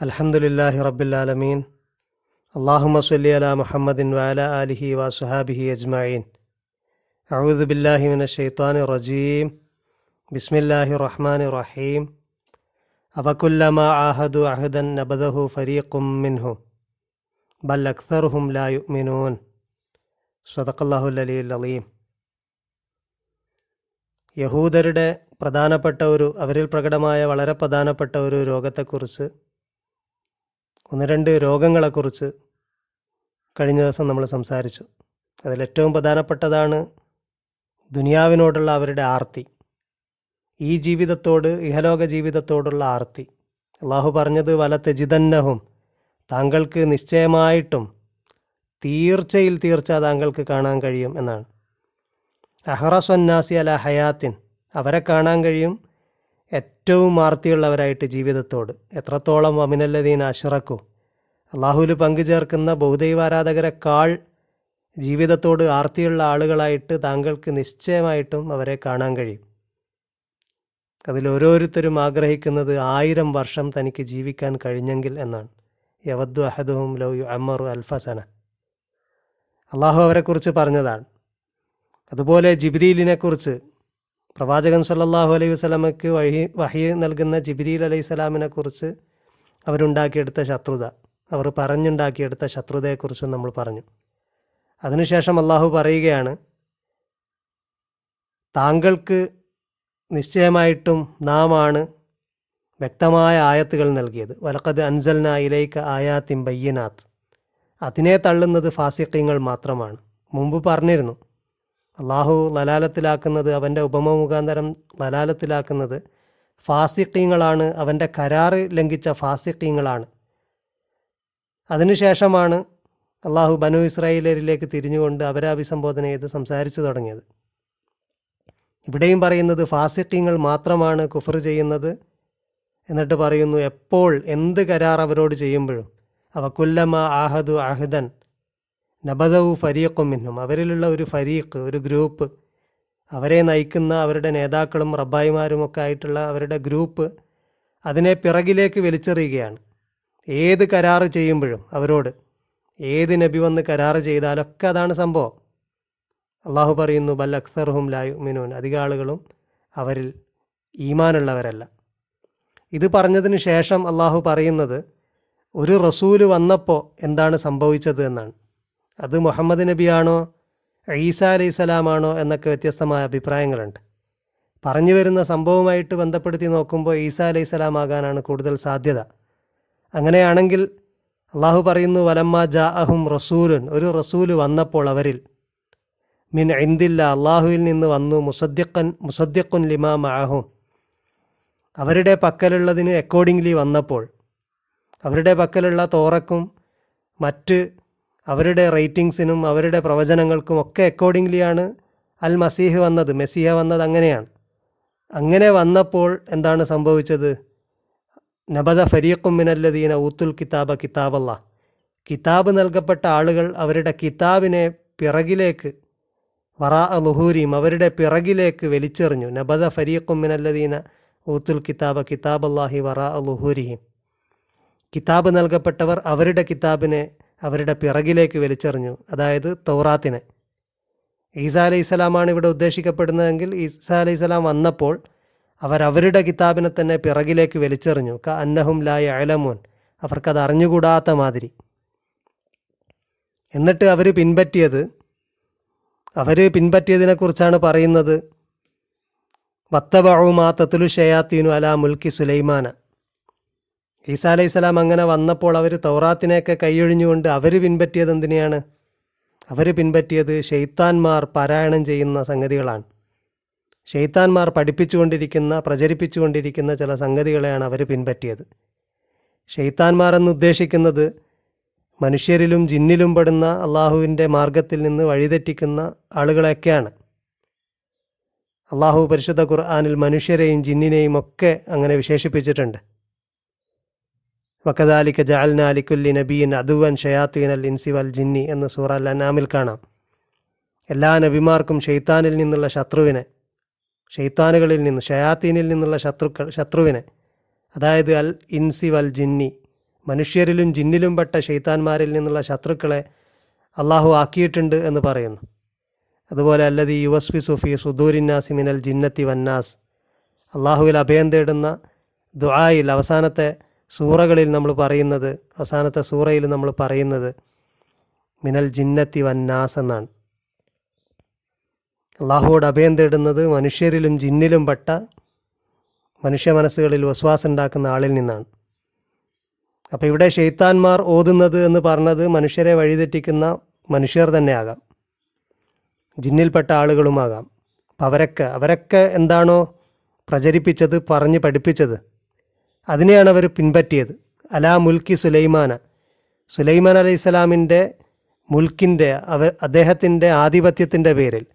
അലഹമുല്ലാഹി റബ്ബുല്ലാലമീൻ അള്ളാഹു സല്ലി അല മുഹമ്മദിൻ വാല അലിഹി വാ സുഹാബിഹി അഴുദ് ബില്ലാഹി മിന ഷെയ്ത്താൻ റജീം. ബിസ്മില്ലാഹി റഹ്മാൻ റഹീം. അവക്കുല്ലമ ആഹദു അഹദൻ നബദഹു ഫരീഖും മിൻഹു. ബൽ അക്തർഹും ലാ യുമിനൂൻ സദക്കല്ലാഹുൽ അലീം. യഹൂദരുടെ പ്രധാനപ്പെട്ട ഒരു അവരിൽ പ്രകടമായ വളരെ പ്രധാനപ്പെട്ട ഒരു രോഗത്തെക്കുറിച്ച് ഒന്ന് രണ്ട് രോഗങ്ങളെക്കുറിച്ച് കഴിഞ്ഞ ദിവസം നമ്മൾ സംസാരിച്ചു. അതിലേറ്റവും പ്രധാനപ്പെട്ടതാണ് ദുനിയാവിനോടുള്ള അവരുടെ ആർത്തി. ഈ ജീവിതത്തോട് ഇഹലോക ജീവിതത്തോടുള്ള ആർത്തി. അള്ളാഹു പറഞ്ഞത് വല തെജിതന്നഹും താങ്കൾക്ക് നിശ്ചയമായിട്ടും തീർച്ചയിൽ തീർച്ച താങ്കൾക്ക് കാണാൻ കഴിയും എന്നാണ്. അഹ്റസ്വന്നാസി അല ഹയാത്തിൻ അവരെ കാണാൻ കഴിയും ഏറ്റവും ആർത്തിയുള്ളവരായിട്ട് ജീവിതത്തോട് എത്രത്തോളം അമിനല്ലദീൻ അഷറക്കു അള്ളാഹുവിൽ പങ്കുചേർക്കുന്ന ബഹുദൈവാരാധകരെക്കാൾ ജീവിതത്തോട് ആർത്തിയുള്ള ആളുകളായിട്ട് താങ്കൾക്ക് നിശ്ചയമായിട്ടും അവരെ കാണാൻ കഴിയും. അതിലോരോരുത്തരും ആഗ്രഹിക്കുന്നത് ആയിരം വർഷം തനിക്ക് ജീവിക്കാൻ കഴിഞ്ഞെങ്കിൽ എന്നാണ്. യവദ്ദു അഹദുഹും ലൗ യു അമ്മറു അൽഫസന അള്ളാഹു അവരെക്കുറിച്ച് പറഞ്ഞതാണ്. അതുപോലെ ജിബ്രീലിനെക്കുറിച്ച് പ്രവാചകൻ സല്ലാഹു അലൈഹി വസല്ലമയ്ക്ക് വഴി വഹി നൽകുന്ന ജിബ്രീൽ അലൈഹി സ്വലാമിനെ കുറിച്ച് അവരുണ്ടാക്കിയെടുത്ത ശത്രുത അവർ പറഞ്ഞുണ്ടാക്കിയെടുത്ത ശത്രുതയെക്കുറിച്ചും നമ്മൾ പറഞ്ഞു. അതിനുശേഷം അള്ളാഹു പറയുകയാണ് താങ്കൾക്ക് നിശ്ചയമായിട്ടും നാം ആണ് വ്യക്തമായ ആയത്തുകൾ നൽകിയത്. വലക്കത് അൻസൽന ഇലൈക്ക ആയാത്തിൻ ബയ്യനാത്ത്. അതിനെ തള്ളുന്നത് ഫാസിഖ്യങ്ങൾ മാത്രമാണ്. മുമ്പ് പറഞ്ഞിരുന്നു അള്ളാഹു ലലാലത്തിലാക്കുന്നത് അവന്റെ ഉപമ മുഖാന്തരം ലലാലത്തിലാക്കുന്നത് ഫാസിക്കീങ്ങളാണ് അവന്റെ കരാറ് ലംഘിച്ച ഫാസിക്കീങ്ങളാണ് അതിനുശേഷമാണ് അള്ളാഹു ബനു ഇസ്രായേലരിലേക്ക് തിരിഞ്ഞുകൊണ്ട് അവരെ അഭിസംബോധന ചെയ്ത് സംസാരിച്ചു തുടങ്ങിയത്. ഇവിടെയും പറയുന്നത് ഫാസിക്കീങ്ങൾ മാത്രമാണ് കുഫർ ചെയ്യുന്നത് എന്നിട്ട് പറയുന്നു എപ്പോൾ എന്ത് കരാർ അവരോട് ചെയ്യുമ്പോഴും അവ കുല്ലമ ആഹദു ആഹിദൻ നബദവു ഫരീഖും മിന്നും. അവരിലുള്ള ഒരു ഫരീഖ് ഒരു ഗ്രൂപ്പ് അവരെ നയിക്കുന്ന അവരുടെ നേതാക്കളും റബ്ബായിമാരും ഒക്കെ ആയിട്ടുള്ള അവരുടെ ഗ്രൂപ്പ് അതിനെ പിറകിലേക്ക് വലിച്ചെറിയുകയാണ്. ഏത് കരാറ് ചെയ്യുമ്പോഴും അവരോട് ഏത് നബി വന്ന് കരാറ് ചെയ്താലൊക്കെ അതാണ് സംഭവം. അള്ളാഹു പറയുന്നു ബൽ അക്സർഹും ലായു മിനൂൻ അധിക ആളുകളും അവരിൽ ഈമാനുള്ളവരല്ല. ഇത് പറഞ്ഞതിന് ശേഷം അള്ളാഹു പറയുന്നത് ഒരു റസൂൽ വന്നപ്പോൾ എന്താണ് സംഭവിച്ചത് എന്നാണ്. അത് മുഹമ്മദ് നബിയാണോ? ഈസ അലൈഹി സ്വലാമാണോ? എന്നൊക്കെ വ്യത്യസ്തമായ അഭിപ്രായങ്ങളുണ്ട്. പറഞ്ഞു വരുന്ന സംഭവവുമായിട്ട് ബന്ധപ്പെടുത്തി നോക്കുമ്പോൾ ഈസ അലൈഹി സ്വലാം ആകാനാണ് കൂടുതൽ സാധ്യത. അങ്ങനെയാണെങ്കിൽ അള്ളാഹു പറയുന്നു വലമ്മ ജാ അഹും റസൂലുൻ. ഒരു റസൂൽ വന്നപ്പോൾ അവരിൽ മിൻ ഇന്ദില്ല അള്ളാഹുവിൽ നിന്ന് വന്നു മുസദ്ദിഖൻ മുസദ്ദിഖുൻ ലിമാ മഅഹും. അവരുടെ പക്കലുള്ളതിന് അക്കോർഡിംഗ്ലി വന്നപ്പോൾ അവരുടെ പക്കലുള്ള തോറക്കും മറ്റ് അവരുടെ റേറ്റിങ്സിനും അവരുടെ പ്രവചനങ്ങൾക്കും ഒക്കെ അക്കോർഡിംഗ്ലിയാണ് അൽ മസീഹ് വന്നത് മെസ്സിഹ വന്നത് അങ്ങനെയാണ്. അങ്ങനെ വന്നപ്പോൾ എന്താണ് സംഭവിച്ചത്? നബദ ഫരീഖും മിനല്ലദീന ഊത്തുൽ കിതാബ കിതാബല്ല കിതാബ് നൽകപ്പെട്ട ആളുകൾ അവരുടെ കിതാബിനെ പിറകിലേക്ക് വറാ ലുഹൂരിയും അവരുടെ പിറകിലേക്ക് വലിച്ചെറിഞ്ഞു. നബദ ഫരീഖും മിനല്ലദീന ഊത്തുൽ കിതാബ കിതാബല്ലാഹി വറാ ലുഹൂരിയും. കിതാബ് നൽകപ്പെട്ടവർ അവരുടെ കിതാബിനെ അവരുടെ പിറകിലേക്ക് വലിച്ചെറിഞ്ഞു. അതായത് തൗറാത്തിനെ. ഈസാ അലൈഹി സ്വലാമാണ് ഇവിടെ ഉദ്ദേശിക്കപ്പെടുന്നതെങ്കിൽ ഈസാ അലൈഹി സ്വലാം വന്നപ്പോൾ അവരവരുടെ കിതാബിനെ തന്നെ പിറകിലേക്ക് വലിച്ചെറിഞ്ഞു. ക അന്നഹും ലായ അലമോൻ അവർക്കത് അറിഞ്ഞുകൂടാത്ത മാതിരി. എന്നിട്ട് അവർ പിൻപറ്റിയത് അവർ പിൻപറ്റിയതിനെക്കുറിച്ചാണ് പറയുന്നത് വത്തബഉമാ തത്തുലു ഷയാത്തീനു അലാ മുൽക്കി സുലൈമാന. ഈസാ അലൈഹി സ്വലാം അങ്ങനെ വന്നപ്പോൾ അവർ തൗറാത്തിനെയൊക്കെ കൈയൊഴിഞ്ഞുകൊണ്ട് അവർ പിൻപറ്റിയത് എന്തിനെയാണ്? അവർ പിൻപറ്റിയത് ഷെയ്ത്താൻമാർ പാരായണം ചെയ്യുന്ന സംഗതികളാണ്. ഷെയ്ത്താൻമാർ പഠിപ്പിച്ചുകൊണ്ടിരിക്കുന്ന പ്രചരിപ്പിച്ചുകൊണ്ടിരിക്കുന്ന ചില സംഗതികളെയാണ് അവർ പിൻപറ്റിയത്. ഷെയ്ത്താൻമാർ എന്ന് ഉദ്ദേശിക്കുന്നത് മനുഷ്യരിലും ജിന്നിലും പെടുന്ന അള്ളാഹുവിന്റെ മാർഗത്തിൽ നിന്ന് വഴിതെറ്റിക്കുന്ന ആളുകളെയൊക്കെയാണ്. അള്ളാഹു പരിശുദ്ധ ഖുർആാനിൽ മനുഷ്യരെയും ജിന്നിനെയും ഒക്കെ അങ്ങനെ വിശേഷിപ്പിച്ചിട്ടുണ്ട്. വക്കദാലിക്ക ജഅൽന അലിക്കുല്ലി നബീൻ അദുവൻ ഷയാത്തീൻ അൽ ഇൻസി വൽ ജിന്നി എന്ന് സൂറ അൽ അനാമിൽ കാണാം. എല്ലാ നബിമാർക്കും ഷെയ്ത്താനിൽ നിന്നുള്ള ശത്രുവിനെ ഷെയ്ത്താനുകളിൽ നിന്ന് ഷയാത്തീനിൽ നിന്നുള്ള ശത്രുക്കൾ ശത്രുവിനെ അതായത് അൽ ഇൻസി വൽ ജിന്നി മനുഷ്യരിലും ജിന്നിലും പെട്ട ഷെയ്ത്താന്മാരിൽ നിന്നുള്ള ശത്രുക്കളെ അള്ളാഹു ആക്കിയിട്ടുണ്ട് എന്ന് പറയുന്നു. അതുപോലെ അല്ലതി യുവസ്വി സുഫി സുദൂരിന്നാസി മിനൽ ജിന്നത്തി വന്നാസ് അള്ളാഹുവിൽ അഭയം തേടുന്ന ദുആയിൽ അവസാനത്തെ സൂറകളിൽ നമ്മൾ പറയുന്നത് അവസാനത്തെ സൂറയിൽ നമ്മൾ പറയുന്നത് മിനൽ ജിന്നത്തി വന്നാസ് എന്നാണ്. അള്ളാഹുവോട് അഭയം തേടുന്നത് മനുഷ്യരിലും ജിന്നിലും പെട്ട മനുഷ്യ മനസ്സുകളിൽ ഉണ്ടാക്കുന്ന ആളിൽ നിന്നാണ്. അപ്പോൾ ഇവിടെ ഷെയ്ത്താന്മാർ ഓതുന്നത് എന്ന് പറഞ്ഞത് മനുഷ്യരെ വഴിതെറ്റിക്കുന്ന മനുഷ്യർ തന്നെയാകാം. ജിന്നിൽപ്പെട്ട ആളുകളുമാകാം. അപ്പം അവരൊക്കെ അവരൊക്കെ എന്താണോ പ്രചരിപ്പിച്ചത് പറഞ്ഞ് പഠിപ്പിച്ചത്. അതിനെയാണ് അവർ പിൻപറ്റിയത്. അലാ മുൽക്കി സുലൈമാന. സുലൈമാൻ അലൈഹി സ്വലാമിന്റെ മുൽക്കിന്റെ അവർ അദ്ദേഹത്തിന്റെ ആധിപത്യത്തിന്റെ പേരിൽ.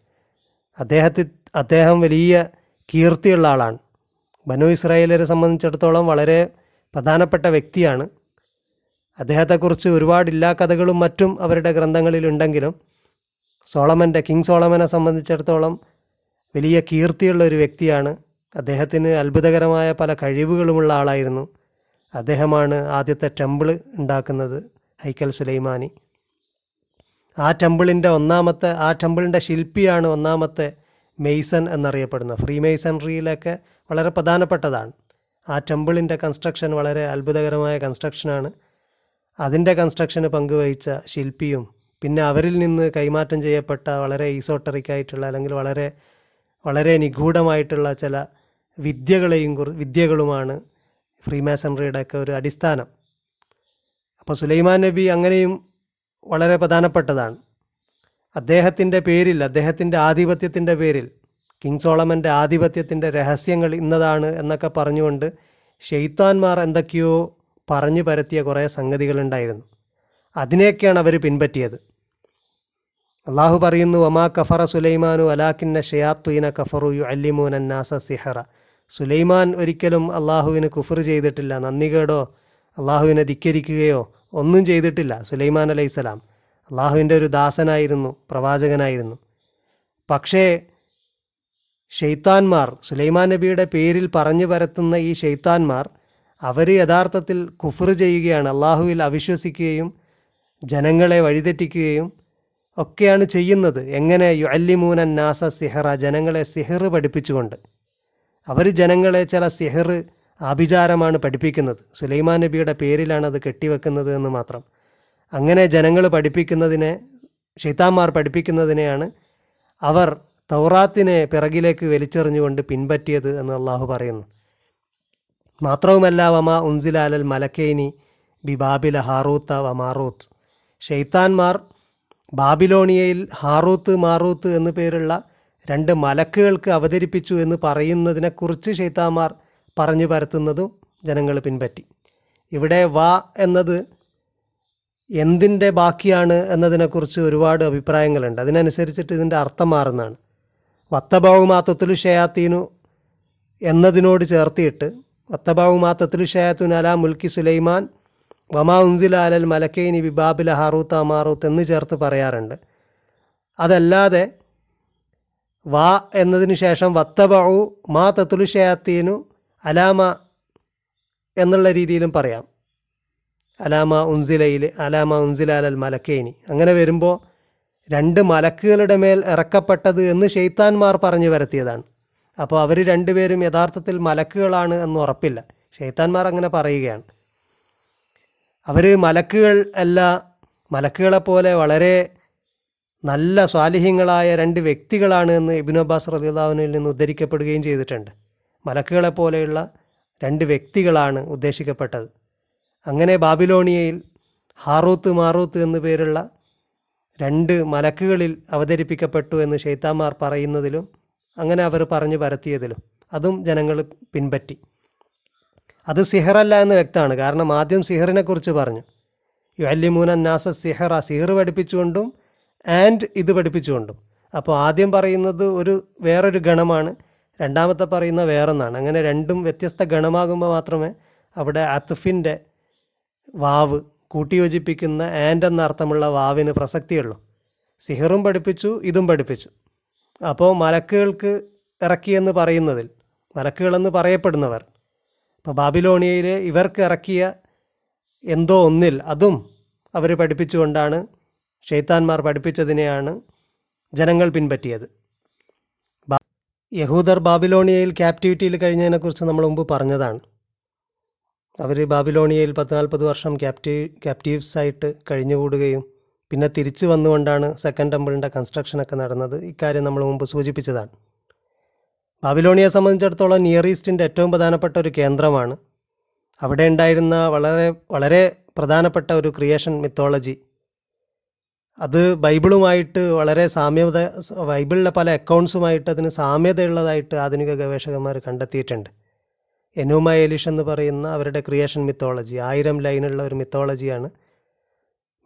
അദ്ദേഹത്തി അദ്ദേഹം വലിയ കീർത്തിയുള്ള ആളാണ്. ബനു ഇസ്രായേലരെ സംബന്ധിച്ചിടത്തോളം വളരെ പ്രധാനപ്പെട്ട വ്യക്തിയാണ്. അദ്ദേഹത്തെക്കുറിച്ച് ഒരുപാട് ഇല്ലാ കഥകളും മറ്റും അവരുടെ ഗ്രന്ഥങ്ങളിലുണ്ടെങ്കിലും സോളമന്റെ കിങ് സോളമനെ സംബന്ധിച്ചിടത്തോളം വലിയ കീർത്തിയുള്ള ഒരു വ്യക്തിയാണ്. അദ്ദേഹത്തിന് അത്ഭുതകരമായ പല കഴിവുകളുമുള്ള ആളായിരുന്നു. അദ്ദേഹമാണ് ആദ്യത്തെ ടെമ്പിൾ ഉണ്ടാക്കുന്നത് ഹൈക്കൽ സുലൈമാനി. ആ ടെമ്പിളിന്റെ ഒന്നാമത്തെ ആ ടെമ്പിളിന്റെ ശില്പിയാണ് ഒന്നാമത്തെ മെയ്സൺ എന്നറിയപ്പെടുന്നത്. ഫ്രീ മെയ്സൺറിയിലൊക്കെ വളരെ പ്രധാനപ്പെട്ടതാണ്. ആ ടെമ്പിളിന്റെ കൺസ്ട്രക്ഷൻ വളരെ അത്ഭുതകരമായ കൺസ്ട്രക്ഷനാണ് അതിന്റെ കൺസ്ട്രക്ഷന് പങ്കുവഹിച്ച ശില്പിയും പിന്നെ അവരിൽ നിന്ന് കൈമാറ്റം ചെയ്യപ്പെട്ട വളരെ ഈസോട്ടറിക്കായിട്ടുള്ള അല്ലെങ്കിൽ വളരെ വളരെ നിഗൂഢമായിട്ടുള്ള ചില വിദ്യകളെയും കുറി വിദ്യകളുമാണ് ഫ്രീമാസണറിയുടെ ഒക്കെ ഒരു അടിസ്ഥാനം. അപ്പോൾ സുലൈമാൻ നബി അങ്ങനെയും വളരെ പ്രധാനപ്പെട്ടതാണ്. അദ്ദേഹത്തിന്റെ പേരിൽ അദ്ദേഹത്തിന്റെ ആധിപത്യത്തിന്റെ പേരിൽ കിങ് സോളമന്റെ ആധിപത്യത്തിന്റെ രഹസ്യങ്ങൾ ഇന്നതാണ് എന്നൊക്കെ പറഞ്ഞുകൊണ്ട് ഷെയ്ത്താൻമാർ എന്തൊക്കെയോ പറഞ്ഞു പരത്തിയ കുറേ സംഗതികളുണ്ടായിരുന്നു. അതിനെയൊക്കെയാണ് അവർ പിൻപറ്റിയത്. അള്ളാഹു പറയുന്നു ഒമാ കഫറ സുലൈമാനു അലാക്കിന്ന ഷെയാത്തുയിന കഫറു യു അല്ലിമൂൻ നാസ സിഹറ. സുലൈമാൻ ഒരിക്കലും അള്ളാഹുവിന് കുഫർ ചെയ്തിട്ടില്ല. നന്ദികേടോ അള്ളാഹുവിനെ ധിക്കരിക്കുകയോ ഒന്നും ചെയ്തിട്ടില്ല. സുലൈമാൻ അലൈഹിസ്സലാം അള്ളാഹുവിന്റെ ഒരു ദാസനായിരുന്നു പ്രവാചകനായിരുന്നു. പക്ഷേ ഷെയ്ത്താൻമാർ സുലൈമാൻ നബിയുടെ പേരിൽ പറഞ്ഞു പരത്തുന്ന ഈ ഷെയ്ത്താൻമാർ അവർ യഥാർത്ഥത്തിൽ കുഫർ ചെയ്യുകയാണ്. അള്ളാഹുവിൽ അവിശ്വസിക്കുകയും ജനങ്ങളെ വഴിതെറ്റിക്കുകയും ഒക്കെയാണ് ചെയ്യുന്നത്. എങ്ങനെ യുഅല്ലിമൂനൻ നാസ സിഹറ ജനങ്ങളെ സിഹർ പഠിപ്പിച്ചുകൊണ്ട്. അവർ ജനങ്ങളെ ചില സിഹർ ആഭിചാരമാണ് പഠിപ്പിക്കുന്നത്. സുലൈമാൻ നബിയുടെ പേരിലാണ് അത് കെട്ടിവെക്കുന്നത് എന്ന് മാത്രം. അങ്ങനെ ജനങ്ങൾ പഠിപ്പിക്കുന്നതിനെ ഷെയ്ത്താന്മാർ പഠിപ്പിക്കുന്നതിനെയാണ് അവർ തൗറാത്തിനെ പിറകിലേക്ക് വലിച്ചെറിഞ്ഞുകൊണ്ട് പിൻപറ്റിയത് എന്ന് അള്ളാഹു പറയുന്നു. മാത്രവുമല്ല വമാ ഉൻസില അൽ മലക്കേനി ബി ബാബില ഹാറൂത്ത വ മാറൂത്ത്. ഷെയ്ത്താൻമാർ ബാബിലോണിയയിൽ ഹാറൂത്ത് മാറൂത്ത് എന്നു പേരുള്ള രണ്ട് മലക്കുകൾക്ക് അവതരിപ്പിച്ചു എന്ന് പറയുന്നതിനെക്കുറിച്ച് ഷെയ്ത്താമാർ പറഞ്ഞു പരത്തുന്നതും ജനങ്ങൾ പിൻപറ്റി. ഇവിടെ വാ എന്നത് എന്തിന്റെ ബാക്കിയാണ് എന്നതിനെക്കുറിച്ച് ഒരുപാട് അഭിപ്രായങ്ങളുണ്ട്. അതിനനുസരിച്ചിട്ട് ഇതിന്റെ അർത്ഥം മാറുന്നതാണ്. വത്തബാവുമാത്തത്തുലു ഷയാത്തീനു എന്നതിനോട് ചേർത്തിയിട്ട് വത്തബാവുമാത്തത്തുലു ഷയാത്തുൻ അല മുൽക്കി സുലൈമാൻ വമാ ഉൻസില അലൽ മലക്കൈനി ബിബാബില ഹാറൂത്ത് അമാറൂത്ത് എന്ന് ചേർത്ത് പറയാറുണ്ട്. അതല്ലാതെ വാ എന്നതിന് ശേഷം വത്തബു മാ തത്തുലു ഷയാത്തീനു അലാമ എന്നുള്ള രീതിയിലും പറയാം. അലാമ ഉൻസിലയിൽ അലാമ ഉൻസിലാലൽ മലക്കേനി. അങ്ങനെ വരുമ്പോൾ രണ്ട് മലക്കുകളുടെ മേൽ ഇറക്കപ്പെട്ടത് എന്ന് ഷെയ്ത്താൻമാർ പറഞ്ഞു വരത്തിയതാണ്. അപ്പോൾ അവർ രണ്ടുപേരും യഥാർത്ഥത്തിൽ മലക്കുകളാണ് എന്ന് ഉറപ്പില്ല. ഷെയ്ത്താൻമാർ അങ്ങനെ പറയുകയാണ്. അവർ മലക്കുകൾ അല്ല മലക്കുകളെപ്പോലെ വളരെ നല്ല സ്വാലിഹ്യങ്ങളായ രണ്ട് വ്യക്തികളാണ് എന്ന് ഇബിൻ അബ്ബാസ് റദിയുള്ളാഹുവിനിൽ നിന്ന് ഉദ്ധരിക്കപ്പെടുകയും ചെയ്തിട്ടുണ്ട്. മലക്കുകളെ പോലെയുള്ള രണ്ട് വ്യക്തികളാണ് ഉദ്ദേശിക്കപ്പെട്ടത്. അങ്ങനെ ബാബിലോണിയയിൽ ഹാറൂത്ത് മാറൂത്ത് എന്നു പേരുള്ള രണ്ട് മലക്കുകളിൽ അവതരിപ്പിക്കപ്പെട്ടു എന്ന് ഷെയ്ത്താമാർ പറയുന്നതിലും അങ്ങനെ അവർ പറഞ്ഞു പരത്തിയതിലും അതും ജനങ്ങൾ പിൻപറ്റി. അത് സിഹറല്ല എന്ന് വ്യക്തമാണ്. കാരണം ആദ്യം സിഹറിനെക്കുറിച്ച് പറഞ്ഞു. യു അല്ലിമൂനൻ നാസ സിഹറ സിഹർ പഠിപ്പിച്ചുകൊണ്ടും ആൻഡ് ഇത് പഠിപ്പിച്ചുകൊണ്ടും. അപ്പോൾ ആദ്യം പറയുന്നത് ഒരു വേറൊരു ഗണമാണ്. രണ്ടാമത്തെ പറയുന്ന വേറൊന്നാണ്. അങ്ങനെ രണ്ടും വ്യത്യസ്ത ഗണമാകുമ്പോൾ മാത്രമേ അവിടെ അത്ഫിന്റെ വാവ് കൂട്ടിയോജിപ്പിക്കുന്ന ആൻഡ് എന്ന അർത്ഥമുള്ള വാവിന് പ്രസക്തിയുള്ളൂ. സിഹറും പഠിപ്പിച്ചു ഇതും പഠിപ്പിച്ചു. അപ്പോൾ മലക്കുകൾക്ക് ഇറക്കിയെന്ന് പറയുന്നതിൽ മലക്കുകളെന്ന് പറയപ്പെടുന്നവർ ഇപ്പോൾ ബാബിലോണിയയിലെ ഇവർക്ക് ഇറക്കിയ എന്തോ ഒന്നിൽ അതും അവർ പഠിപ്പിച്ചുകൊണ്ടാണ് ഷെയ്ത്താന്മാർ പഠിപ്പിച്ചതിനെയാണ് ജനങ്ങൾ പിൻപറ്റിയത്. യഹൂദർ ബാബിലോണിയയിൽ ക്യാപ്റ്റിവിറ്റിയിൽ കഴിഞ്ഞതിനെക്കുറിച്ച് നമ്മൾ മുമ്പ് പറഞ്ഞതാണ്. അവർ ബാബിലോണിയയിൽ പത്ത് നാൽപ്പത് വർഷം ക്യാപ്റ്റീവ് ക്യാപ്റ്റീവ്സ് ആയിട്ട് കഴിഞ്ഞുകൂടുകയും പിന്നെ തിരിച്ചു വന്നുകൊണ്ടാണ് സെക്കൻഡ് ടെമ്പിളിന്റെ കൺസ്ട്രക്ഷനൊക്കെ നടന്നത്. ഇക്കാര്യം നമ്മൾ മുമ്പ് സൂചിപ്പിച്ചതാണ്. ബാബിലോണിയെ സംബന്ധിച്ചിടത്തോളം നിയർ ഈസ്റ്റിന്റെ ഏറ്റവും പ്രധാനപ്പെട്ട ഒരു കേന്ദ്രമാണ്. അവിടെ ഉണ്ടായിരുന്ന വളരെ വളരെ പ്രധാനപ്പെട്ട ഒരു ക്രിയേഷൻ മിത്തോളജി അത് ബൈബിളുമായിട്ട് വളരെ സാമ്യത ബൈബിളിലെ പല അക്കൗണ്ട്സുമായിട്ട് അതിന് സാമ്യതയുള്ളതായിട്ട് ആധുനിക ഗവേഷകന്മാർ കണ്ടെത്തിയിട്ടുണ്ട്. എനോമ എലിഷ് എന്ന് പറയുന്ന അവരുടെ ക്രിയേഷൻ മിത്തോളജി ആയിരം ലൈനുള്ള ഒരു മിത്തോളജിയാണ്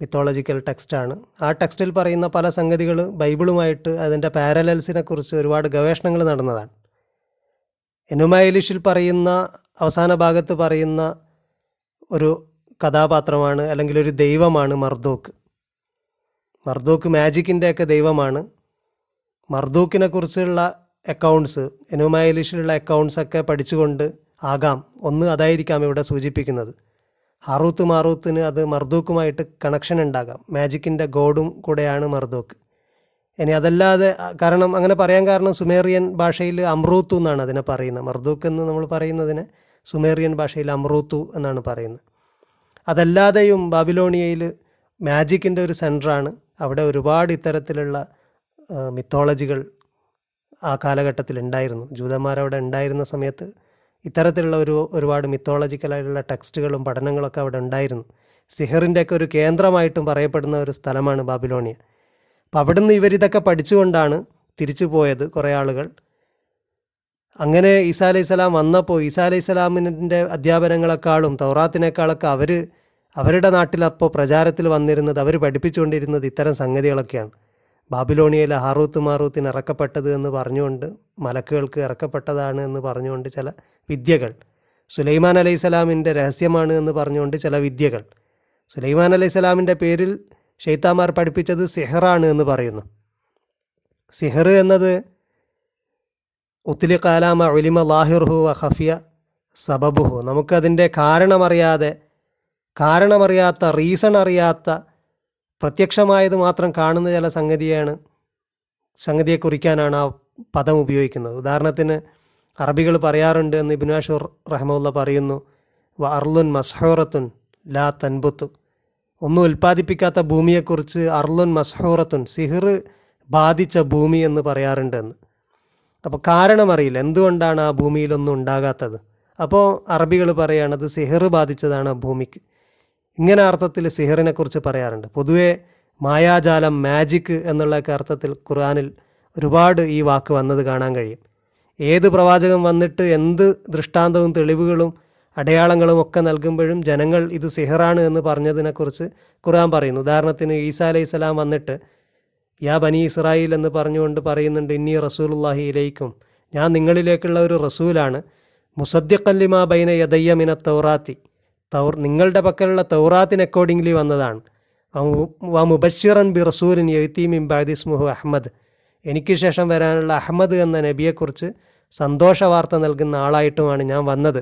മിത്തോളജിക്കൽ ടെക്സ്റ്റാണ് ആ ടെക്സ്റ്റിൽ പറയുന്ന പല സംഗതികൾ ബൈബിളുമായിട്ട് അതിന്റെ പാരലൽസിനെ കുറിച്ച് ഒരുപാട് ഗവേഷണങ്ങൾ നടന്നതാണ്. എനുമ എലിഷിൽ പറയുന്ന അവസാന ഭാഗത്ത് പറയുന്ന ഒരു കഥാപാത്രമാണ് അല്ലെങ്കിൽ ഒരു ദൈവമാണ് മർദൂക്ക്. മർദൂക്ക് മാജിക്കിന്റെയൊക്കെ ദൈവമാണ്. മർദൂക്കിനെ കുറിച്ചുള്ള അക്കൗണ്ട്സ് എനുമ എലിഷിലുള്ള അക്കൗണ്ട്സ് ഒക്കെ പഠിച്ചുകൊണ്ട് ആകാം. ഒന്ന് അതായിരിക്കാം ഇവിടെ സൂചിപ്പിക്കുന്നത്. ഹറൂത്ത് മാറൂത്തിന് അത് മർദൂക്കുമായിട്ട് കണക്ഷൻ ഉണ്ടാകാം. മാജിക്കിന്റെ ഗോഡും കൂടെയാണ് മർദൂക്ക്. ഇനി അതല്ലാതെ കാരണം അങ്ങനെ പറയാൻ കാരണം സുമേറിയൻ ഭാഷയിൽ അമ്രൂത്തു എന്നാണ് അതിനെ പറയുന്നത്. മർദൂക്ക് എന്ന് നമ്മൾ പറയുന്നതിന് സുമേറിയൻ ഭാഷയിൽ അമ്രൂത്തു എന്നാണ് പറയുന്നത്. അതല്ലാതെയും ബാബിലോണിയയിൽ മാജിക്കിന്റെ ഒരു സെന്ററാണ് അവിടെ ഒരുപാട് ഇത്തരത്തിലുള്ള മിത്തോളജികൾ ആ കാലഘട്ടത്തിൽ ഉണ്ടായിരുന്നു. ജൂതന്മാരവിടെ ഉണ്ടായിരുന്ന സമയത്ത് ഇത്തരത്തിലുള്ള ഒരു ഒരുപാട് മിത്തോളജിക്കലായിട്ടുള്ള ടെക്സ്റ്റുകളും പഠനങ്ങളൊക്കെ അവിടെ ഉണ്ടായിരുന്നു. സിഹറിന്റെയൊക്കെ ഒരു കേന്ദ്രമായിട്ടും പറയപ്പെടുന്ന ഒരു സ്ഥലമാണ് ബാബിലോണിയ. അപ്പം അവിടുന്ന് ഇവരിതൊക്കെ പഠിച്ചുകൊണ്ടാണ് തിരിച്ചു പോയത് കുറേ ആളുകൾ. അങ്ങനെ ഈസാ അലൈഹി സ്വലാം വന്നപ്പോൾ ഈസാ അലൈഹി സ്വലാമിന്റെ അധ്യാപനങ്ങളെക്കാളും തൗറാത്തിനേക്കാളൊക്കെ അവർ അവരുടെ നാട്ടിലപ്പോൾ പ്രചാരത്തിൽ വന്നിരുന്നത് അവർ പഠിപ്പിച്ചുകൊണ്ടിരുന്നത് ഇത്തരം സംഗതികളൊക്കെയാണ്. ബാബിലോണിയയിലെ ഹാറൂത്ത് മാറൂത്തിന് ഇറക്കപ്പെട്ടത് എന്ന് പറഞ്ഞുകൊണ്ട് മലക്കുകൾക്ക് ഇറക്കപ്പെട്ടതാണ് എന്ന് പറഞ്ഞുകൊണ്ട് ചില വിദ്യകൾ. സുലൈമാൻ അലൈഹി സ്വലാമിന്റെ രഹസ്യമാണ് എന്ന് പറഞ്ഞുകൊണ്ട് ചില വിദ്യകൾ. സുലൈമാൻ അലൈഹി സ്വലാമിന്റെ പേരിൽ ഷെയ്ത്താമാർ പഠിപ്പിച്ചത് സിഹറാണ് എന്ന് പറയുന്നു. സിഹർ എന്നത് ഉത്തിലി കാലാമ ഒലിമ ലാഹിർഹു വ ഖഫിയ സബബുഹു. നമുക്കതിന്റെ കാരണമറിയാതെ കാരണമറിയാത്ത റീസൺ അറിയാത്ത പ്രത്യക്ഷമായത് മാത്രം കാണുന്ന ചില സംഗതിയാണ് സംഗതിയെ കുറിക്കാനാണ് ആ പദം ഉപയോഗിക്കുന്നത്. ഉദാഹരണത്തിന് അറബികൾ പറയാറുണ്ട് എന്ന് ഇബിനാഷൂർ റഹമുല്ല പറയുന്നു വ അർലുൻ മസ്ഹോറത്തുൻ ലാ തൻബുത്തു. ഒന്നും ഉൽപ്പാദിപ്പിക്കാത്ത ഭൂമിയെക്കുറിച്ച് അർലുൻ മസ്ഹോറത്തുൻ സിഹിർ ബാധിച്ച ഭൂമി എന്ന് പറയാറുണ്ടെന്ന് അപ്പോൾ കാരണമറിയില്ല എന്തുകൊണ്ടാണ് ആ ഭൂമിയിലൊന്നും ഉണ്ടാകാത്തത്? അപ്പോൾ അറബികൾ പറയുകയാണത് സിഹിർ ബാധിച്ചതാണ് ആ ഭൂമിക്ക്. ഇങ്ങനെ അർത്ഥത്തിൽ സിഹറിനെക്കുറിച്ച് പറയാറുണ്ട്. പൊതുവേ മായാജാലം മാജിക്ക് എന്നുള്ളൊക്കെ അർത്ഥത്തിൽ ഖുർആനിൽ ഒരുപാട് ഈ വാക്ക് വന്നത് കാണാൻ കഴിയും. ഏത് പ്രവാചകൻ വന്നിട്ട് എന്ത് ദൃഷ്ടാന്തവും തെളിവുകളും അടയാളങ്ങളും ഒക്കെ നൽകുമ്പോഴും ജനങ്ങൾ ഇത് സിഹറാണ് എന്ന് പറഞ്ഞതിനെക്കുറിച്ച് ഖുർആൻ പറയുന്നു. ഉദാഹരണത്തിന് ഈസാ അലൈഹി സ്വലാം വന്നിട്ട് യാ ബനി ഇസ്രായേൽ എന്ന് പറഞ്ഞുകൊണ്ട് പറയുന്നുണ്ട് ഇന്നി റസൂലുല്ലാഹി ഇലൈക്കും ഞാൻ നിങ്ങളിലേക്കുള്ള ഒരു റസൂലാണ്. മുസദ്യക്കല്ലിമാ ബൈന യദയ്യ മിന തൗറാത്തി തൗർ നിങ്ങളുടെ പക്കലുള്ള തൗറാത്തിന് അക്കോർഡിംഗ്ലി വന്നതാണ്. വ മുബഷിറൻ ബി റസൂലിൻ യത്തീമിൻ ബാദിസ്മുഹു അഹമ്മദ് എനിക്ക് ശേഷം വരാനുള്ള അഹമ്മദ് എന്ന നബിയെക്കുറിച്ച് സന്തോഷ വാർത്ത നൽകുന്ന ആളായിട്ടുമാണ് ഞാൻ വന്നത്.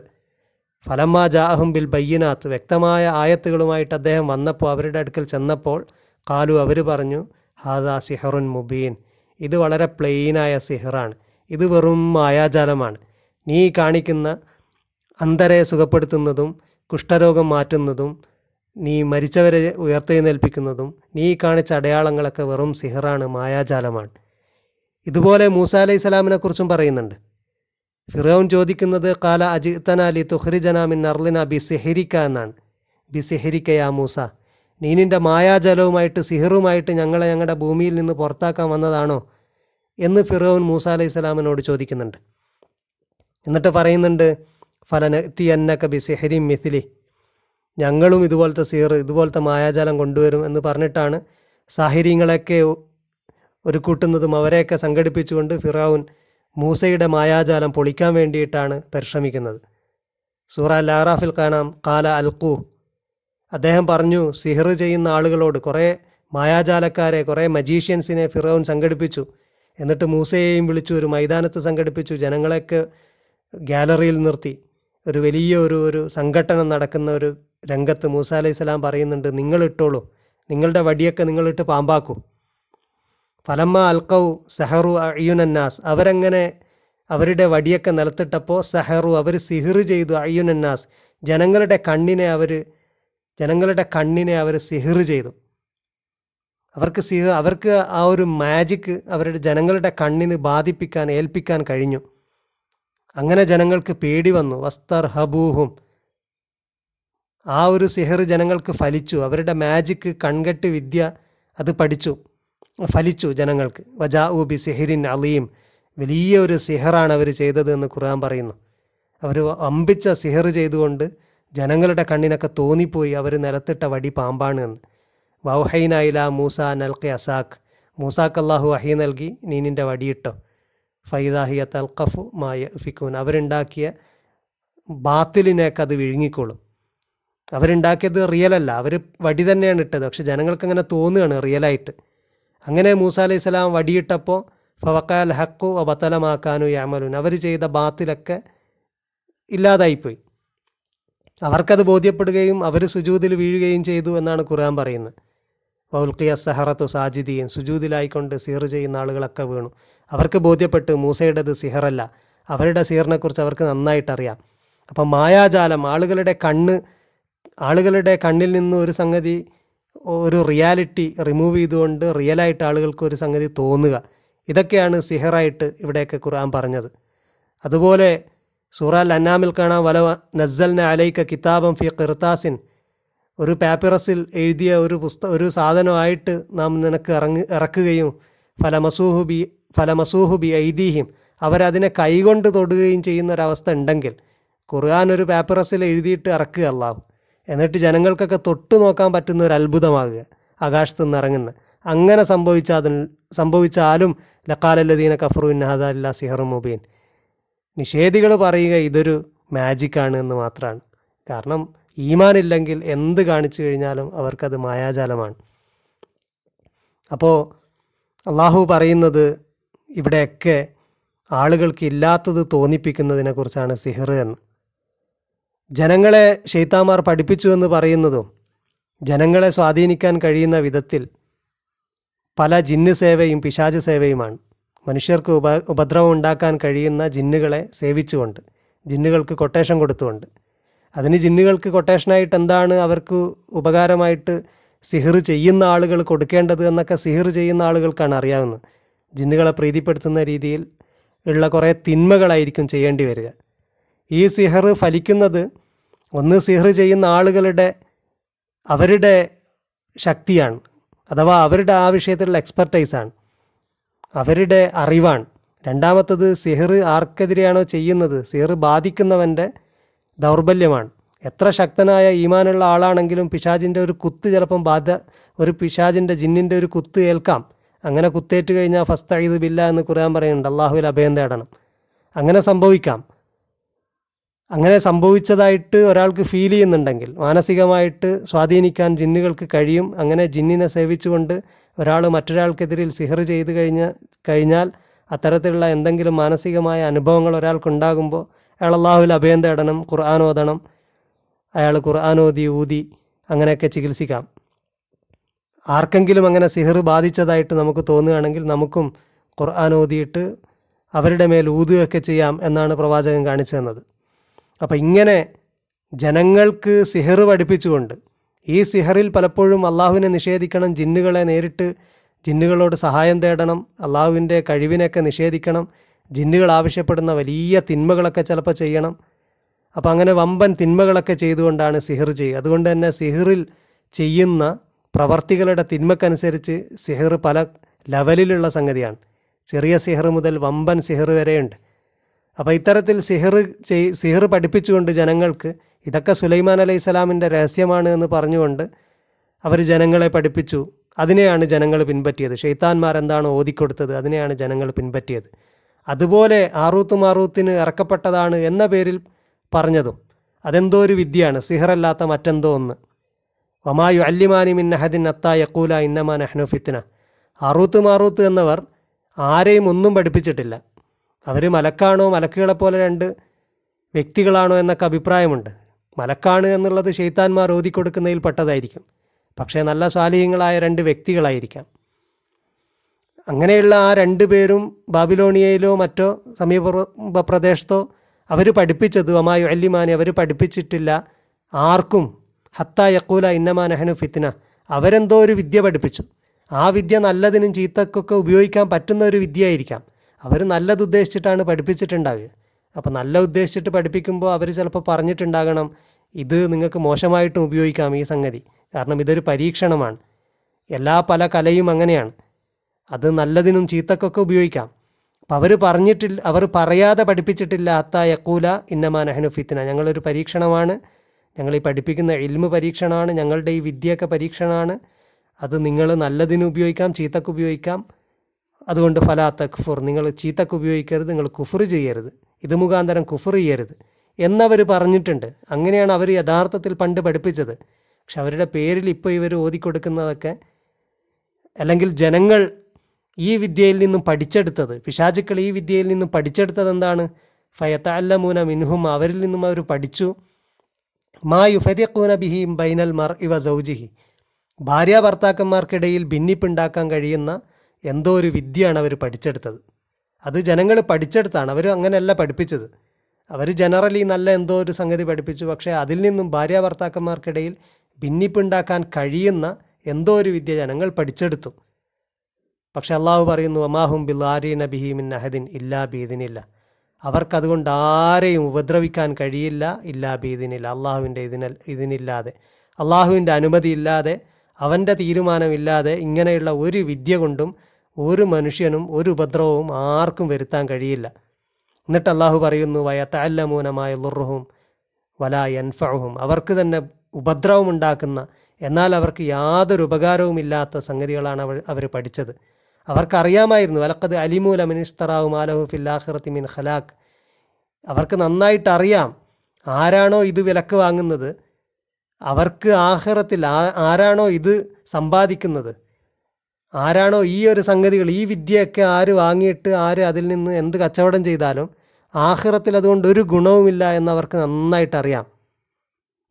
ഫലമ്മ ജാഹും ബിൽ ബയ്യനാത്ത്. വ്യക്തമായ ആയത്തുകളുമായിട്ട് അദ്ദേഹം വന്നപ്പോൾ അവരുടെ അടുക്കൽ ചെന്നപ്പോൾ കാലു അവർ പറഞ്ഞു ഹാദാ സിഹറുൻ മുബീൻ. ഇത് വളരെ പ്ലെയിനായ സിഹറാണ്. ഇത് വെറും മായാജാലമാണ്. നീ കാണിക്കുന്ന അന്തരെ സുഖപ്പെടുത്തുന്നതും കുഷ്ഠരോഗം മാറ്റുന്നതും നീ മരിച്ചവരെ ഉയർത്തെഴുന്നേൽപ്പിക്കുന്നതും നീ കാണിച്ച അടയാളങ്ങളൊക്കെ വെറും സിഹറാണ് മായാജാലമാണ്. ഇതുപോലെ മൂസ അലൈഹി സ്വലാമിനെ കുറിച്ചും പറയുന്നുണ്ട്. ഫിറോൻ ചോദിക്കുന്നത് കാല അജിത്തന അലി തുഹ്രിജന മിൻ അർലിന ബി സിഹരിക്ക എന്നാണ്. ബി സിഹരിക്കയാ മൂസ നീ നിന്റെ മായാജലവുമായിട്ട് സിഹറുമായിട്ട് ഞങ്ങളെ ഞങ്ങളുടെ ഭൂമിയിൽ നിന്ന് പുറത്താക്കാൻ വന്നതാണോ? എന്ന് ഫിറോൻ മൂസ അലൈഹി സ്വലാമിനോട് ചോദിക്കുന്നുണ്ട്. എന്നിട്ട് പറയുന്നുണ്ട് ഫലനത്തി എന്നക്ക ബി സിഹരി മിഥിലി. ഞങ്ങളും ഇതുപോലത്തെ സീർ ഇതുപോലത്തെ മായാജാലം കൊണ്ടുവരും എന്ന് പറഞ്ഞിട്ടാണ് സാഹിര്യങ്ങളൊക്കെ ഒരു കൂട്ടുന്നതും അവരെയൊക്കെ സംഘടിപ്പിച്ചുകൊണ്ട് ഫിറാവുൻ മൂസയുടെ മായാജാലം പൊളിക്കാൻ വേണ്ടിയിട്ടാണ് പരിശ്രമിക്കുന്നത്. സൂറ ലാറാഫിൽ കാണാം കാല അൽക്കു അദ്ദേഹം പറഞ്ഞു സിഹർ ചെയ്യുന്ന ആളുകളോട് കുറേ മായാജാലക്കാരെ കുറേ മജീഷ്യൻസിനെ ഫിറോൻ സംഘടിപ്പിച്ചു. എന്നിട്ട് മൂസയെയും വിളിച്ചു ഒരു മൈതാനത്ത് സംഘടിപ്പിച്ചു ജനങ്ങളെയൊക്കെ ഗാലറിയിൽ നിർത്തി. ഒരു വലിയ ഒരു ഒരു സംഘട്ടനം നടക്കുന്ന ഒരു രംഗത്ത് മൂസ അലൈഹി സ്വലാം പറയുന്നുണ്ട് നിങ്ങൾ ഇട്ടോളൂ. നിങ്ങളുടെ വടിയൊക്കെ നിങ്ങളിട്ട് പാമ്പാക്കൂ. ഫലമ്മ അൽക്കൗ സഹറു അയ്യുനന്നാസ് അവരങ്ങനെ അവരുടെ വടിയൊക്കെ നിലത്തിട്ടപ്പോൾ സഹറു അവർ സിഹിർ ചെയ്തു അയ്യുനന്നാസ് ജനങ്ങളുടെ കണ്ണിനെ അവർ ജനങ്ങളുടെ കണ്ണിനെ അവർ സിഹിർ ചെയ്തു. അവർക്ക് സിഹ അവർക്ക് ആ ഒരു മാജിക്ക് അവരുടെ ജനങ്ങളുടെ കണ്ണിന് ബാധിപ്പിക്കാൻ ഏൽപ്പിക്കാൻ കഴിഞ്ഞു. അങ്ങനെ ജനങ്ങൾക്ക് പേടി വന്നു. വസ്തർ ഹബൂഹും ആ ഒരു സിഹർ ജനങ്ങൾക്ക് ഫലിച്ചു. അവരുടെ മാജിക്ക് കൺകെട്ട് വിദ്യ അത് പഠിച്ചു. ഫലിച്ചു ജനങ്ങൾക്ക്. വജാ ബി സിഹിറിൻ അലീം. വലിയ ഒരു സിഹറാണ് അവർ ചെയ്തത് എന്ന് ഖുർആൻ പറയുന്നു. അവർ അമ്പിച്ച സിഹർ ചെയ്തുകൊണ്ട് ജനങ്ങളുടെ കണ്ണിനൊക്കെ തോന്നിപ്പോയി. അവർ നിലത്തിട്ട വടി പാമ്പാണ് എന്ന്. വൗഹൈനായില മൂസ നൽകെ അസാഖ്. മൂസാക്ക് അള്ളാഹു അഹി നൽകി നീ നിന്റെ വടിയിട്ടോ. ഫൈദാഹിയ തൽഖഫു മായ ഫിക്കൂൻ അവരുണ്ടാക്കിയ ബാത്തിലിനേക്ക് അത് വിഴുങ്ങിക്കോളും. അവരുണ്ടാക്കിയത് റിയൽ അല്ല. അവർ വടി തന്നെയാണ് ഇട്ടത്. പക്ഷെ ജനങ്ങൾക്ക് അങ്ങനെ തോന്നുകയാണ് റിയലായിട്ട്. അങ്ങനെ മൂസ അലൈഹി സ്വലാം വടിയിട്ടപ്പോൾ ഫവക്കാൽ ഹക്കു അബത്തലമാക്കാനു യാമലൂൻ അവർ ചെയ്ത ബാത്തിലൊക്കെ ഇല്ലാതായിപ്പോയി. അവർക്കത് ബോധ്യപ്പെടുകയും അവർ സുജൂതിൽ വീഴുകയും ചെയ്തു എന്നാണ് ഖുർആൻ പറയുന്നത്. വൗൽക്കിയ സഹറത്തു സാജിദിയും സുജൂതിലായിക്കൊണ്ട് സീർ ചെയ്യുന്ന ആളുകളൊക്കെ വീണു. അവർക്ക് ബോധ്യപ്പെട്ട് മൂസയുടേത് സിഹറല്ല. അവരുടെ സീറിനെക്കുറിച്ച് അവർക്ക് നന്നായിട്ടറിയാം. അപ്പം മായാജാലം ആളുകളുടെ കണ്ണ് ആളുകളുടെ കണ്ണിൽ നിന്ന് ഒരു സംഗതി ഒരു റിയാലിറ്റി റിമൂവ് ചെയ്തുകൊണ്ട് റിയലായിട്ട് ആളുകൾക്ക് ഒരു സംഗതി തോന്നുക. ഇതൊക്കെയാണ് സിഹറായിട്ട് ഇവിടെയൊക്കെ ഖുർആൻ പറഞ്ഞത്. അതുപോലെ സൂറ അന്നാമിൽ കാണാം വല നസ്സൽന അലൈക്ക കിതാബം ഫി ഖിർത്താസിൻ ഒരു പാപ്പിറസിൽ എഴുതിയ ഒരു പുസ്ത ഒരു സാധനമായിട്ട് നാം നിനക്ക് ഇറങ്ങി ഇറക്കുകയും ഫലമസൂഹു ബി ഫലമസൂഹു ബി ഐദീഹിം അവരതിനെ കൈകൊണ്ട് തൊടുകയും ചെയ്യുന്ന ഒരവസ്ഥ ഉണ്ടെങ്കിൽ ഖുർആൻ ഒരു പേപ്പറസിൽ എഴുതിയിട്ട് ഇറക്കുക അല്ലാവും എന്നിട്ട് ജനങ്ങൾക്കൊക്കെ തൊട്ടു നോക്കാൻ പറ്റുന്ന ഒരു അത്ഭുതമാകുക. ആകാശത്തു നിന്ന് ഇറങ്ങുന്ന. അങ്ങനെ സംഭവിച്ചാൽ സംഭവിച്ചാലും ലക്കാലല്ലദീന കഫറു ഇന്നഹദ അല്ല സിഹറു മുബീൻ. നിഷേധികൾ പറയുക ഇതൊരു മാജിക്കാണ് എന്ന് മാത്രമാണ് കാരണം ഈമാനില്ലെങ്കിൽ എന്ത് കാണിച്ചു കഴിഞ്ഞാലും അവർക്കത് മായാജാലമാണ്. അപ്പോൾ അള്ളാഹു പറയുന്നത് ഇവിടെയൊക്കെ ആളുകൾക്ക് ഇല്ലാത്തത് തോന്നിപ്പിക്കുന്നതിനെക്കുറിച്ചാണ് സിഹർ എന്ന്. ജനങ്ങളെ ഷെയ്ത്താമാർ പഠിപ്പിച്ചു എന്ന് പറയുന്നതും ജനങ്ങളെ സ്വാധീനിക്കാൻ കഴിയുന്ന വിധത്തിൽ പല ജിന്ന് സേവയും പിശാച് സേവയുമാണ്. മനുഷ്യർക്ക് ഉപ ഉപദ്രവം ഉണ്ടാക്കാൻ കഴിയുന്ന ജിന്നുകളെ സേവിച്ചുകൊണ്ട് ജിന്നുകൾക്ക് കൊട്ടേഷൻ കൊടുത്തുകൊണ്ട്. അതിന് ജിന്നുകൾക്ക് കൊട്ടേഷനായിട്ട് എന്താണ് അവർക്ക് ഉപകാരമായിട്ട് സിഹിർ ചെയ്യുന്ന ആളുകൾ കൊടുക്കേണ്ടത് എന്നൊക്കെ സിഹിർ ചെയ്യുന്ന ആളുകൾക്കാണ് അറിയാവുന്നത്. ജിന്നുകളെ പ്രീതിപ്പെടുത്തുന്ന രീതിയിൽ ഉള്ള കുറേ തിന്മകളായിരിക്കും ചെയ്യേണ്ടി വരിക. ഈ സിഹർ ഫലിക്കുന്നത് ഒന്ന് സിഹർ ചെയ്യുന്ന ആളുകളുടെ അവരുടെ ശക്തിയാണ് അഥവാ അവരുടെ ആ വിഷയത്തിലുള്ള എക്സ്പെർട്ടൈസാണ് അവരുടെ അറിവാണ്. രണ്ടാമത്തത് സിഹർ ആർക്കെതിരെയാണോ ചെയ്യുന്നത്? സിഹർ ബാധിക്കുന്നവന്റെ ദൗർബല്യമാണ്. എത്ര ശക്തനായ ഈമാനുള്ള ആളാണെങ്കിലും പിശാജിന്റെ ഒരു കുത്ത് ചിലപ്പം ബാധ ഒരു പിശാജിന്റെ ജിന്നിന്റെ ഒരു കുത്ത് ഏൽക്കാം. അങ്ങനെ കുത്തേറ്റ് കഴിഞ്ഞാൽ ഫസ്റ്റ് ഐദ് ബില്ല എന്ന് ഖുർആൻ പറയുന്നുണ്ട് അള്ളാഹുവിൽ അഭയം തേടണം. അങ്ങനെ സംഭവിക്കാം. അങ്ങനെ സംഭവിച്ചതായിട്ട് ഒരാൾക്ക് ഫീൽ ചെയ്യുന്നുണ്ടെങ്കിൽ മാനസികമായിട്ട് സ്വാധീനിക്കാൻ ജിന്നുകൾക്ക് കഴിയും. അങ്ങനെ ജിന്നിനെ സേവിച്ചുകൊണ്ട് ഒരാൾ മറ്റൊരാൾക്കെതിരിൽ സിഹർ ചെയ്ത് കഴിഞ്ഞ കഴിഞ്ഞാൽ അത്തരത്തിലുള്ള എന്തെങ്കിലും മാനസികമായ അനുഭവങ്ങൾ ഒരാൾക്കുണ്ടാകുമ്പോൾ അയാൾ അള്ളാഹുവിൽ അഭയം തേടണം ഖുർആൻ ഓതണം അയാൾ ഖുർആൻ ഓതി ഊതി അങ്ങനെയൊക്കെ ചികിത്സിക്കാം. ആർക്കെങ്കിലും അങ്ങനെ സിഹർ ബാധിച്ചതായിട്ട് നമുക്ക് തോന്നുകയാണെങ്കിൽ നമുക്കും ഖുർആൻ അവരുടെ മേൽ ഊതുകയൊക്കെ ചെയ്യാം എന്നാണ് പ്രവാചകൻ കാണിച്ചു തന്നത്. അപ്പം ഇങ്ങനെ ജനങ്ങൾക്ക് സിഹർ പഠിപ്പിച്ചുകൊണ്ട് ഈ സിഹറിൽ പലപ്പോഴും അള്ളാഹുവിനെ നിഷേധിക്കണം ജിന്നുകളെ നേരിട്ട് ജിന്നുകളോട് സഹായം തേടണം അള്ളാഹുവിന്റെ കഴിവിനെയൊക്കെ നിഷേധിക്കണം ജിന്നുകൾ ആവശ്യപ്പെടുന്ന വലിയ തിന്മകളൊക്കെ ചിലപ്പോൾ ചെയ്യണം. അപ്പം അങ്ങനെ വമ്പൻ തിന്മകളൊക്കെ ചെയ്തുകൊണ്ടാണ് സിഹർ ചെയ്യുക. അതുകൊണ്ട് തന്നെ സിഹിറിൽ ചെയ്യുന്ന പ്രവർത്തികളുടെ തിന്മക്കനുസരിച്ച് സിഹിർ പല ലെവലിലുള്ള സംഗതിയാണ്. ചെറിയ സിഹർ മുതൽ വമ്പൻ സിഹർ വരെയുണ്ട്. അപ്പോൾ ഇത്തരത്തിൽ സിഹർ ചെയ് സിഹർ പഠിപ്പിച്ചുകൊണ്ട് ജനങ്ങൾക്ക് ഇതൊക്കെ സുലൈമാൻ അലൈഹി സ്വലാമിന്റെ രഹസ്യമാണ് എന്ന് പറഞ്ഞുകൊണ്ട് അവർ ജനങ്ങളെ പഠിപ്പിച്ചു. അതിനെയാണ് ജനങ്ങൾ പിൻപറ്റിയത്. ഷെയ്ത്താന്മാരെന്താണ് ഓതിക്കൊടുത്തത്? അതിനെയാണ് ജനങ്ങൾ പിൻപറ്റിയത്. അതുപോലെ ആറൂത്ത് മാറൂത്തിന് ഇറക്കപ്പെട്ടതാണ് എന്ന പേരിൽ പറഞ്ഞതും അതെന്തോ ഒരു വിദ്യയാണ് സിഹറല്ലാത്ത മറ്റെന്തോ ഒന്ന്. വമായു അല്ലിമാനി മിന്നഹദിൻ അത്ത അത്താ യക്കൂല ഇന്നമാൻ അഹ്നുഫിത്തിന ആറൂത്ത് മാറൂത്ത് എന്നവർ ആരെയും ഒന്നും പഠിപ്പിച്ചിട്ടില്ല. അവർ മലക്കാണോ മലക്കുകളെപ്പോലെ രണ്ട് വ്യക്തികളാണോ എന്നൊക്കെ അഭിപ്രായമുണ്ട്. മലക്കാണ് എന്നുള്ളത് ഷെയ്ത്താന്മാർ ഓതിക്കൊടുക്കുന്നതിൽ പെട്ടതായിരിക്കും പക്ഷേ നല്ല സ്വാലിഹ്യങ്ങളായ രണ്ട് വ്യക്തികളായിരിക്കാം. അങ്ങനെയുള്ള ആ രണ്ട് പേരും ബാബിലോണിയയിലോ മറ്റോ സമീപ പ്രദേശത്തോ അവർ പഠിപ്പിച്ചത് അമായു അല്ലിമാനെ അവർ പഠിപ്പിച്ചിട്ടില്ല. ആർക്കും ഹത്ത യക്കൂല ഇന്നമാ നെഹനു ഫിത്തിന അവരെന്തോ ഒരു വിദ്യ പഠിപ്പിച്ചു. ആ വിദ്യ നല്ലതിനും ചീത്തക്കൊക്കെ ഉപയോഗിക്കാൻ പറ്റുന്ന ഒരു വിദ്യ ആയിരിക്കാം അവർ നല്ലത് ഉദ്ദേശിച്ചിട്ടാണ് പഠിപ്പിച്ചിട്ടുണ്ടാവുക. അപ്പോൾ നല്ല ഉദ്ദേശിച്ചിട്ട് പഠിപ്പിക്കുമ്പോൾ അവർ ചിലപ്പോൾ പറഞ്ഞിട്ടുണ്ടാകണം ഇത് നിങ്ങൾക്ക് മോശമായിട്ടും ഉപയോഗിക്കാം ഈ സംഗതി. കാരണം ഇതൊരു പരീക്ഷണമാണ്. എല്ലാ പല കലയും അങ്ങനെയാണ്. അത് നല്ലതിനും ചീത്തക്കൊക്കെ ഉപയോഗിക്കാം. അപ്പം അവർ പറഞ്ഞിട്ടില്ല അവർ പറയാതെ പഠിപ്പിച്ചിട്ടില്ല അത്ത യക്കൂല ഇന്നമാ നെഹനു ഫിത്തിന ഞങ്ങളൊരു പരീക്ഷണമാണ്. ഞങ്ങൾ ഈ പഠിപ്പിക്കുന്ന ഇൽമ പരീക്ഷണമാണ്. ഞങ്ങളുടെ ഈ വിദ്യയൊക്കെ പരീക്ഷണമാണ്. അത് നിങ്ങൾ നല്ലതിന് ഉപയോഗിക്കാം ചീത്തക്ക് ഉപയോഗിക്കാം. അതുകൊണ്ട് ഫലാ തക്ഫുർ നിങ്ങൾ ചീത്തക്ക് ഉപയോഗിക്കരുത് നിങ്ങൾ കുഫർ ചെയ്യരുത്. ഇത് മുഖാന്തരം കുഫർ ചെയ്യരുത്. എന്നവർ പറഞ്ഞിട്ടുണ്ട്. അങ്ങനെയാണ് അവർ യഥാർത്ഥത്തിൽ പണ്ട് പഠിപ്പിച്ചത്. പക്ഷെ അവരുടെ പേരിൽ ഇപ്പോൾ ഇവർ ഓതിക്കൊടുക്കുന്നതൊക്കെ അല്ലെങ്കിൽ ജനങ്ങൾ ഈ വിദ്യയിൽ നിന്നും പഠിച്ചെടുത്തത് പിശാചുക്കൾ ഈ വിദ്യയിൽ നിന്നും പഠിച്ചെടുത്തത് എന്താണ്? ഫയത്തല്ലമൂന മിൻഹും അവരിൽ നിന്നും അവർ പഠിച്ചു. മാ യുഫരിഖൂന ബിഹിയും ബൈനൽ മർ ഇവ സൗജിഹി. ഭാര്യ ഭർത്താക്കന്മാർക്കിടയിൽ ഭിന്നിപ്പുണ്ടാക്കാൻ കഴിയുന്ന എന്തോ ഒരു വിദ്യയാണ് അവർ പഠിച്ചെടുത്തത്. അത് ജനങ്ങൾ പഠിച്ചെടുത്താണ്. അവർ അങ്ങനെയല്ല പഠിപ്പിച്ചത്. അവർ ജനറലി നല്ല എന്തോ ഒരു സംഗതി പഠിപ്പിച്ചു. പക്ഷേ അതിൽ നിന്നും ഭാര്യ ഭർത്താക്കന്മാർക്കിടയിൽ ഭിന്നിപ്പുണ്ടാക്കാൻ കഴിയുന്ന എന്തോ ഒരു വിദ്യ ജനങ്ങൾ പഠിച്ചെടുത്തു. പക്ഷെ അള്ളാഹു പറയുന്നു അമാഹും ബിൽ ആരി ബിഹിമിൻ അഹദിൻ ഇല്ലാ ബീദിനില്ല അവർക്കതുകൊണ്ട് ആരെയും ഉപദ്രവിക്കാൻ കഴിയില്ല ഇല്ലാ ബീദിനില്ല അള്ളാഹുവിന്റെ ഇതിന ഇതിനില്ലാതെ. അള്ളാഹുവിന്റെ അനുമതി ഇല്ലാതെ അവന്റെ തീരുമാനമില്ലാതെ ഇങ്ങനെയുള്ള ഒരു വിദ്യ കൊണ്ടും ഒരു മനുഷ്യനും ഒരു ഉപദ്രവവും ആർക്കും വരുത്താൻ കഴിയില്ല. എന്നിട്ട് അള്ളാഹു പറയുന്നു വയത്തല്ലമൂനമായ ലുറുഹും വല എൻഫഹും അവർക്ക് തന്നെ ഉപദ്രവമുണ്ടാക്കുന്ന എന്നാൽ അവർക്ക് യാതൊരു ഉപകാരവുമില്ലാത്ത സംഗതികളാണ് അവർ പഠിച്ചത്. അവർക്കറിയാമായിരുന്നു വലക്കത് അലിമൂല മിനിസ്തറാവു മാലഹു ഫില്ലാഹിറത്തി മിൻ ഖലാഖ്. അവർക്ക് നന്നായിട്ട് അറിയാം ആരാണോ ഇത് വിലക്ക് വാങ്ങുന്നത് അവർക്ക് ആഹ്റത്തിൽ ആരാണോ ഇത് സമ്പാദിക്കുന്നത് ആരാണോ ഈ ഒരു സംഗതികൾ ഈ വിദ്യയൊക്കെ ആര് വാങ്ങിയിട്ട് ആര് അതിൽ നിന്ന് എന്ത് കച്ചവടം ചെയ്താലും ആഹ്റത്തിൽ അതുകൊണ്ട് ഒരു ഗുണവുമില്ല എന്നവർക്ക് നന്നായിട്ട് അറിയാം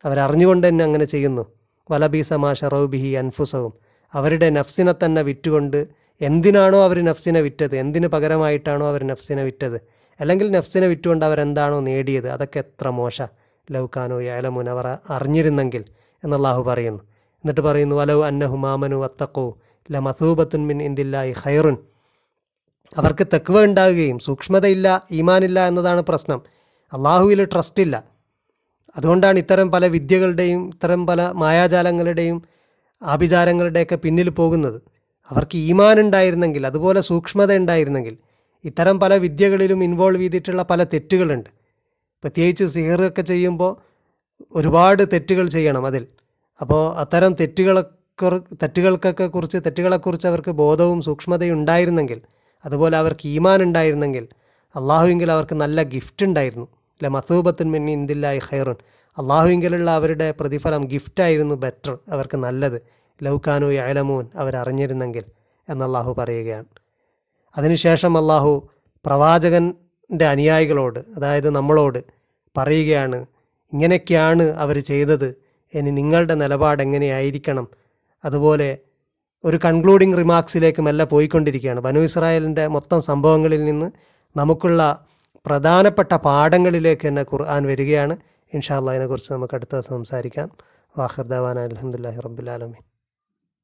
അവരറിഞ്ഞുകൊണ്ട് തന്നെ അങ്ങനെ ചെയ്യുന്നു. വലബീസമാ ഷറൗബിഹി അൻഫുസവും അവരുടെ നഫ്സിനെ തന്നെ വിറ്റുകൊണ്ട് എന്തിനാണോ അവർ നഫ്സിനെ വിറ്റത്? എന്തിന് പകരമായിട്ടാണോ അവർ നഫ്സിനെ വിറ്റത്? അല്ലെങ്കിൽ നഫ്സിനെ വിറ്റുകൊണ്ട് അവരെന്താണോ നേടിയത്? അതൊക്കെ എത്ര മോശ. ലൗക്കാനോ യാലമുൻ അവർ അറിഞ്ഞിരുന്നെങ്കിൽ എന്നല്ലാഹു പറയുന്നു. എന്നിട്ട് പറയുന്നു വലവ് അന്നഹു മാമനു അത്തക്കോ ല മസൂബത്തുൻ മിൻ ഇന്ദില്ലായി ഖൈറുൻ. അവർക്ക് തെക്കുവ ഉണ്ടാകുകയും സൂക്ഷ്മതയില്ല ഈമാനില്ല എന്നതാണ് പ്രശ്നം. അള്ളാഹുവിൽ ട്രസ്റ്റ് ഇല്ല. അതുകൊണ്ടാണ് ഇത്തരം പല വിദ്യകളുടെയും ഇത്തരം പല മായാജാലങ്ങളുടെയും ആഭിചാരങ്ങളുടെയൊക്കെ പിന്നിൽ പോകുന്നത്. അവർക്ക് ഈമാൻ ഉണ്ടായിരുന്നെങ്കിൽ അതുപോലെ സൂക്ഷ്മത ഉണ്ടായിരുന്നെങ്കിൽ ഇത്തരം പല വിദ്യകളിലും ഇൻവോൾവ് ചെയ്തിട്ടുള്ള പല തെറ്റുകളുണ്ട്. പ്രത്യേകിച്ച് സിഹറൊക്കെ ചെയ്യുമ്പോൾ ഒരുപാട് തെറ്റുകൾ ചെയ്യണം അതിൽ. അപ്പോൾ അത്തരം തെറ്റുകളൊക്കെ തെറ്റുകൾക്കൊക്കെ കുറിച്ച് തെറ്റുകളെക്കുറിച്ച് അവർക്ക് ബോധവും സൂക്ഷ്മതയും ഉണ്ടായിരുന്നെങ്കിൽ അതുപോലെ അവർക്ക് ഈമാൻ ഉണ്ടായിരുന്നെങ്കിൽ അള്ളാഹുവിങ്കിൽ അവർക്ക് നല്ല ഗിഫ്റ്റ് ഉണ്ടായിരുന്നു. അല്ലെ മസൂബത്തിൻ മിന്നി ഇന്ദില്ലായി ഖൈറുൻ. അള്ളാഹുവിങ്കിലുള്ള അവരുടെ പ്രതിഫലം ഗിഫ്റ്റായിരുന്നു ബെറ്റർ അവർക്ക് നല്ലത്. ലൗക്കാനു യലമൂൻ അവരറിഞ്ഞിരുന്നെങ്കിൽ എന്നല്ലാഹു പറയുകയാണ്. അതിനുശേഷം അള്ളാഹു പ്രവാചകന്റെ അനുയായികളോട് അതായത് നമ്മളോട് പറയുകയാണ് ഇങ്ങനെയൊക്കെയാണ് അവർ ചെയ്തത്. ഇനി നിങ്ങളുടെ നിലപാട് എങ്ങനെയായിരിക്കണം? അതുപോലെ ഒരു കൺക്ലൂഡിംഗ് റിമാർക്സിലേക്ക് മെല്ലെ പോയിക്കൊണ്ടിരിക്കുകയാണ്. ബനു ഇസ്രായേലിന്റെ മൊത്തം സംഭവങ്ങളിൽ നിന്ന് നമുക്കുള്ള പ്രധാനപ്പെട്ട പാഠങ്ങളിലേക്ക് തന്നെ ഖുർആൻ വരികയാണ്. ഇൻഷാ അള്ളാഹിനെ കുറിച്ച് നമുക്ക് അടുത്ത സംസാരിക്കാം. വാഹിർദാൻ അലഹമുല്ലാഹി റബ്ബുലാലമീൻ